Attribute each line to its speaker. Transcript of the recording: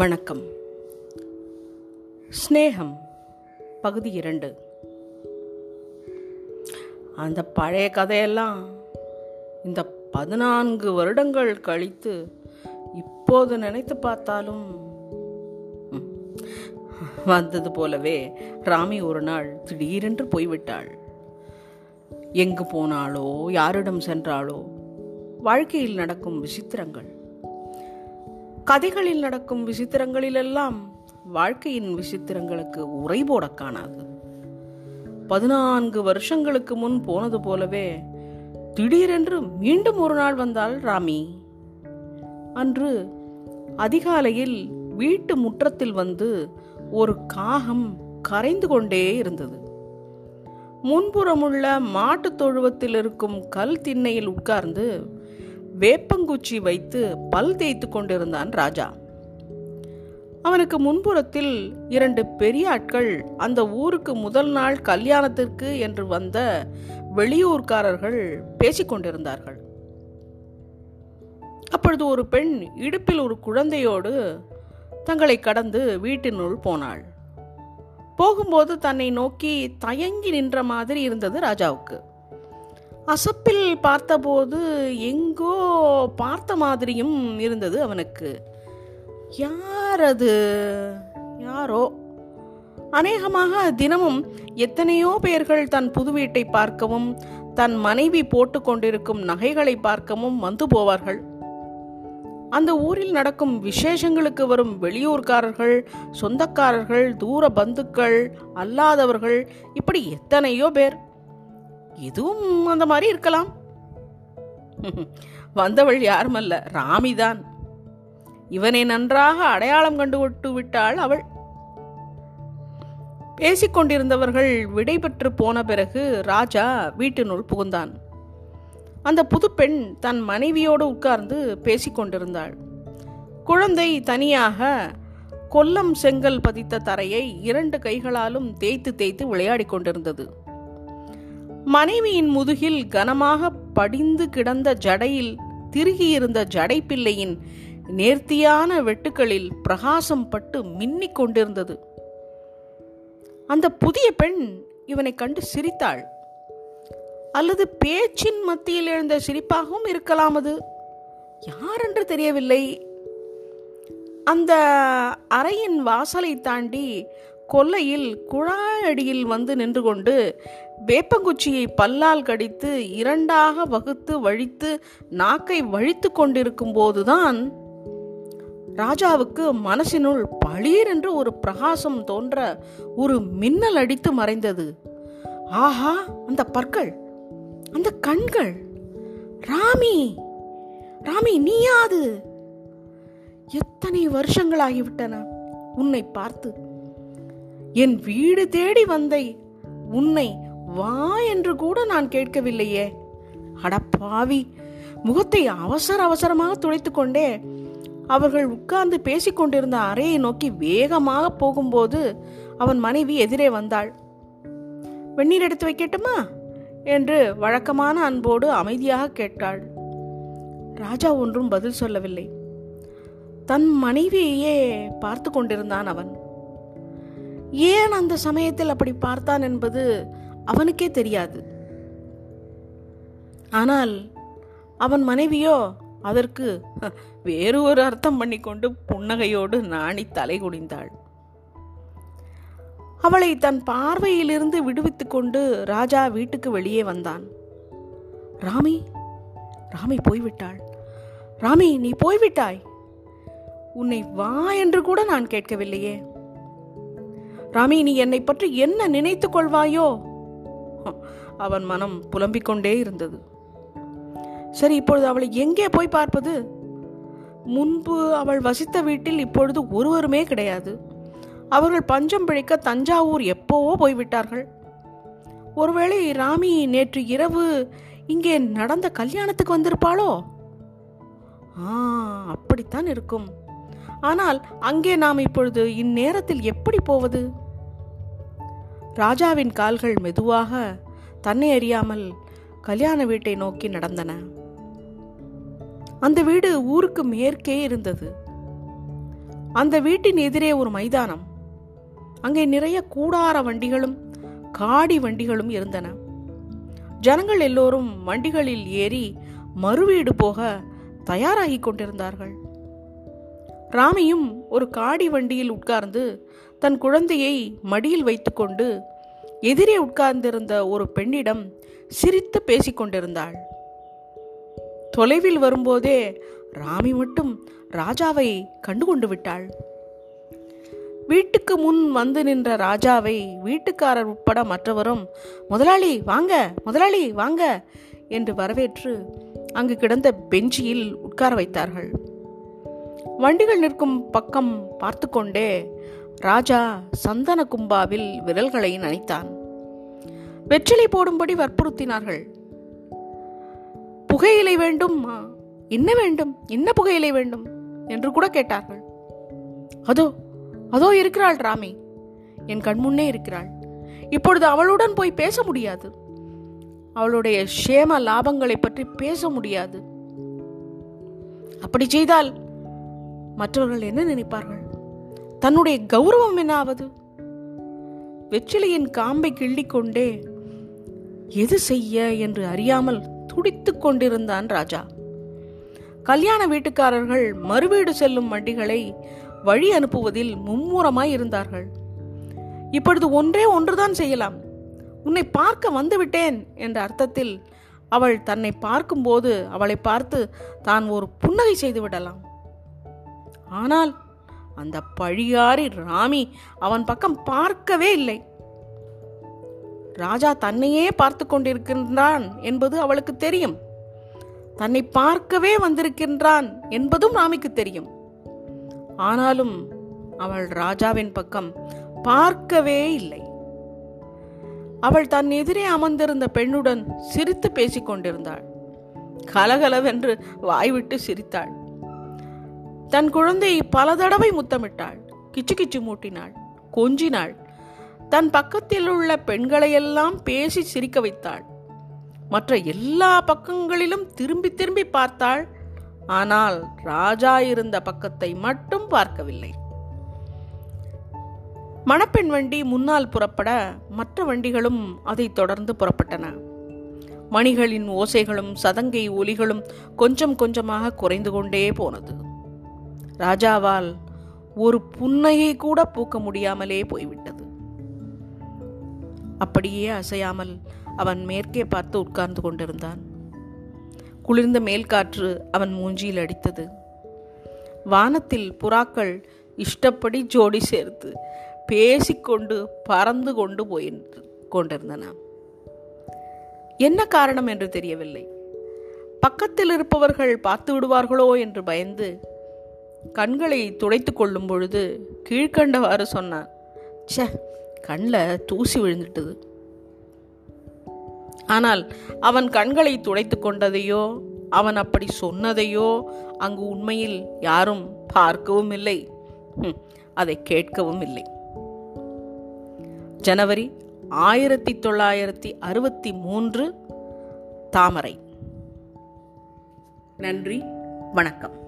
Speaker 1: வணக்கம். ஸ்னேகம் பகுதி இரண்டு. அந்த பழைய கதையெல்லாம் இந்த பதினான்கு வருடங்கள் கழித்து இப்போது நினைத்து பார்த்தாலும் வந்தது போலவே ராமி ஒரு நாள் திடீரென்று போய்விட்டாள். எங்கு போனாளோ யாரிடம் சென்றாளோ வாழ்க்கையில் நடக்கும் விசித்திரங்கள். கதைகளில் நடக்கும் விசித்திரங்களிலெல்லாம் வாழ்க்கையின் விசித்திரங்களுக்கு உரை போட காணாது. பதினான்கு வருஷங்களுக்கு முன் போனது போலவே திடீரென்று மீண்டும் ஒரு நாள் வந்தாள் ராமி. அன்று அதிகாலையில் வீட்டு முற்றத்தில் வந்து ஒரு காகம் கரைந்து கொண்டே இருந்தது. முன்புறமுள்ள மாட்டுத் தொழுவத்தில் இருக்கும் கல் திண்ணையில் உட்கார்ந்து வேப்பங்குச்சி வைத்து பல் தேய்த்து கொண்டிருந்தான் ராஜா. அவனுக்கு முன்புறத்தில் இரண்டு பெரிய ஆட்கள் அந்த ஊருக்கு முதல் நாள் கல்யாணத்திற்கு என்று வந்த வெளியூர்காரர்கள் பேசிக் கொண்டிருந்தார்கள். அப்பொழுது ஒரு பெண் இடுப்பில் ஒரு குழந்தையோடு தங்களை கடந்து வீட்டினுள் போனாள். போகும்போது தன்னை நோக்கி தயங்கி நின்ற மாதிரி இருந்தது ராஜாவுக்கு. அசப்பில் பார்த்தபோது எங்கோ பார்த்த மாதிரியும் இருந்தது அவனுக்கு. யார் அது? யாரோ? அநேகமாக தினமும் எத்தனையோ பேர்கள் தன் புது வீட்டை பார்க்கவும் தன் மனைவி போட்டுக்கொண்டிருக்கும் நகைகளை பார்க்கவும் வந்து போவார்கள். அந்த ஊரில் நடக்கும் விசேஷங்களுக்கு வரும் வெளியூர்காரர்கள் சொந்தக்காரர்கள் தூர பந்துக்கள் அல்லாதவர்கள் இப்படி எத்தனையோ பேர். இதுவும் அந்த மாதிரி இருக்கலாம். வந்தவள் யாருமல்ல ராமிதான். இவனை நன்றாக அடையாளம் கண்டுவிட்டு விட்டாள் அவள். பேசிக்கொண்டிருந்தவர்கள் விடைபெற்று போன பிறகு ராஜா வீட்டினுள் புகுந்தான். அந்த புதுப்பெண் தன் மனைவியோடு உட்கார்ந்து பேசிக்கொண்டிருந்தாள் குழந்தை தனியாக கொல்லம் செங்கல் பதித்த தரையை இரண்டு கைகளாலும் தேய்த்து தேய்த்து விளையாடிக் கொண்டிருந்தது. மனைவியின் முதுகில் கனமாக படிந்து கிடந்த ஜடையில் திருகியிருந்த ஜடைப்பிள்ளையின் நேர்த்தியான வெட்டுக்களில் பிரகாசம் பட்டு மின்னிக் கொண்டிருந்தது. அந்த புதிய பெண் இவனை கண்டு சிரித்தாள். அல்லது பேச்சின் மத்தியில் எழுந்த சிரிப்பாகவும் இருக்கலாம் அது. யாரென்று தெரியவில்லை. அந்த அறையின் வாசலை தாண்டி கொல்லையில் குழாயடியில் வந்து நின்று கொண்டு வேப்பங்குச்சியை பல்லால் கடித்து இரண்டாக வகுத்து வழித்து நாக்கை வழித்து கொண்டிருக்கும் போதுதான் ராஜாவுக்கு மனசினுள் பளீர் என்று ஒரு பிரகாசம் தோன்ற ஒரு மின்னல் அடித்து மறைந்தது. ஆஹா அந்த பற்கள் அந்த கண்கள். ராமி ராமி நீயாது. எத்தனை வருஷங்களாகிவிட்டன? உன்னை பார்த்து என் வீடு தேடி வந்தை. உன்னை வா என்று கூட நான் கேட்கவில்லையே. அடப்பாவி முகத்தை அவசர அவசரமாக துடைத்துக் கொண்டே அவர்கள் உட்கார்ந்து பேசிக்கொண்டிருந்த அறையை நோக்கி வேகமாக போகும்போது அவன் மனைவி எதிரே வந்தாள். வெந்நீர் எடுத்து வைக்கட்டுமா? என்று வழக்கமான அன்போடு அமைதியாக கேட்டாள். ராஜா ஒன்றும் பதில் சொல்லவில்லை. தன் மனைவியையே பார்த்து கொண்டிருந்தான் அவன். ஏன் அந்த சமயத்தில் அப்படி பார்த்தான் என்பது அவனுக்கே தெரியாது. ஆனால் அவன் மனைவியோ அதற்கு வேறு ஒரு அர்த்தம் பண்ணிக்கொண்டு புன்னகையோடு நாணி தலை குனிந்தாள். அவளை தன் பார்வையிலிருந்து விடுவித்துக் கொண்டு ராஜா வீட்டுக்கு வெளியே வந்தான். ராமி ராமி போய்விட்டாள். ராமி நீ போய்விட்டாய். உன்னை வா என்று கூட நான் கேட்கவில்லையே. ராமி நீ என்னை பற்றி என்ன நினைத்துக் கொள்வாயோ? அவன் மனம் புலம்பிக் கொண்டே இருந்தது. சரி இப்பொழுது அவளை எங்கே போய் பார்ப்பது? முன்பு அவள் வசித்த வீட்டில் இப்பொழுது ஒருவருமே கிடையாது. அவர்கள் பஞ்சம் பிழைக்க தஞ்சாவூர் எப்போவோ போய்விட்டார்கள். ஒருவேளை ராமி நேற்று இரவு இங்கே நடந்த கல்யாணத்துக்கு வந்திருப்பாளோ? ஆ அப்படித்தான் இருக்கும். ஆனால் அங்கே நாம் இப்பொழுது இந்நேரத்தில் எப்படி போவது? ராஜாவின் கால்கள் மெதுவாக தன்னை அறியாமல் கல்யாண வீட்டை நோக்கி நடந்தன. அந்த வீடு ஊருக்கு மேற்கே இருந்தது. அந்த வீட்டின் எதிரே ஒரு மைதானம். அங்கே நிறைய கூடார வண்டிகளும் காடி வண்டிகளும் இருந்தன. ஜனங்கள் எல்லோரும் வண்டிகளில் ஏறி மறுவீடு போக தயாராகி கொண்டிருந்தார்கள். ராமியும் ஒரு காடி வண்டியில் உட்கார்ந்து தன் குழந்தையை மடியில் வைத்துக்கொண்டு எதிரே உட்கார்ந்திருந்த ஒரு பெண்ணிடம் சிரித்து பேசிக்கொண்டிருந்தாள் தொலைவில் வரும்போதே ராமி மட்டும் ராஜாவை கண்டுகொண்டு விட்டாள். வீட்டுக்கு முன் வந்து நின்ற ராஜாவை வீட்டுக்காரர் உட்பட மற்றவரும் முதலாளி வாங்க முதலாளி வாங்க என்று வரவேற்று அங்கு கிடந்த பெஞ்சியில் உட்கார வைத்தார்கள். வண்டிகள் நிற்கும் பக்கம் பார்த்து கொண்டே ராஜா சந்தன கும்பாவில் விரல்களை நனைத்தான். வெற்றிலை போடும்படி வற்புறுத்தினார்கள். புகையிலை வேண்டும். என்ன வேண்டும்? என்ன புகையிலை வேண்டும்? என்று கூட கேட்டார்கள். அதோ அதோ இருக்கிறாள் ராமி. என் கண்முன்னே இருக்கிறாள். இப்பொழுது அவளுடன் போய் பேச முடியாது. அவளுடைய சேம லாபங்களை பற்றி பேச முடியாது. அப்படி செய்தால் மற்றவர்கள் என்ன நினைப்பார்கள்? தன்னுடைய கௌரவம் என்ன ஆவது வெற்றிலையின் காம்பை கிள்ளிக்கொண்டே எது செய்ய என்று அறியாமல் துடித்துக் கொண்டிருந்தான் ராஜா. கல்யாண வீட்டுக்காரர்கள் மறுவீடு செல்லும் வண்டிகளை வழி அனுப்புவதில் மும்முரமாய் இருந்தார்கள். இப்பொழுது ஒன்றே ஒன்றுதான் செய்யலாம். உன்னை பார்க்க வந்துவிட்டேன் என்ற அர்த்தத்தில் அவள் தன்னை பார்க்கும்போது அவளை பார்த்து தான் ஒரு புன்னகை செய்து விடலாம். ஆனால் அந்த பழியாரி ராமி அவன் பக்கம் பார்க்கவே இல்லை. ராஜா தன்னையே பார்த்து கொண்டிருக்கின்றான் என்பது அவளுக்கு தெரியும். தன்னை பார்க்கவே வந்திருக்கின்றான் என்பதும் ராமிக்கு தெரியும். ஆனாலும் அவள் ராஜாவின் பக்கம் பார்க்கவே இல்லை. அவள் தன் எதிரே அமர்ந்திருந்த பெண்ணுடன் சிரித்து பேசிக் கொண்டிருந்தாள் கலகலவென்று வாய்விட்டு சிரித்தாள். தன் குழந்தையை பல தடவை முத்தமிட்டாள். கிச்சு கிச்சு மூட்டினாள் கொஞ்சினாள். தன் பக்கத்தில் உள்ள பெண்களையெல்லாம் பேசி சிரிக்க வைத்தாள். மற்ற எல்லா பக்கங்களிலும் திரும்பி திரும்பி பார்த்தாள். ஆனால் ராஜா இருந்த பக்கத்தை மட்டும் பார்க்கவில்லை. மணப்பெண் வண்டி முன்னால் புறப்பட மற்ற வண்டிகளும் அதை தொடர்ந்து புறப்பட்டன. மணிகளின் ஓசைகளும் சதங்கை ஒலிகளும் கொஞ்சம் கொஞ்சமாக குறைந்து கொண்டே போனது. ராஜாவால் ஒரு புன்னையை கூட பூக்க முடியாமலே போய்விட்டது. அப்படியே அசையாமல் அவன் மேற்கே பார்த்து உட்கார்ந்து கொண்டிருந்தான். குளிர்ந்த மேல்காற்று அவன் மூஞ்சியில் அடித்தது. வானத்தில் புறாக்கள் இஷ்டப்படி ஜோடி சேர்த்து பேசிக்கொண்டு பறந்து கொண்டு போய் கொண்டிருந்தன. என்ன காரணம் என்று தெரியவில்லை. பக்கத்தில் இருப்பவர்கள் பார்த்து விடுவார்களோ என்று பயந்து கண்களை துடைத்து கொள்ளும் பொழுது கீழ்கண்டவாறு சொன்னான் சே கண்ணில் தூசி விழுந்துட்டது. ஆனால் அவன் கண்களை துடைத்து கொண்டதையோ அவன் அப்படி சொன்னதையோ அங்கு உண்மையில் யாரும் பார்க்கவும் இல்லை. அதை கேட்கவும் இல்லை. ஜனவரி ஆயிரத்தி தொள்ளாயிரத்தி அறுபத்தி மூன்று தாமரை. நன்றி வணக்கம்.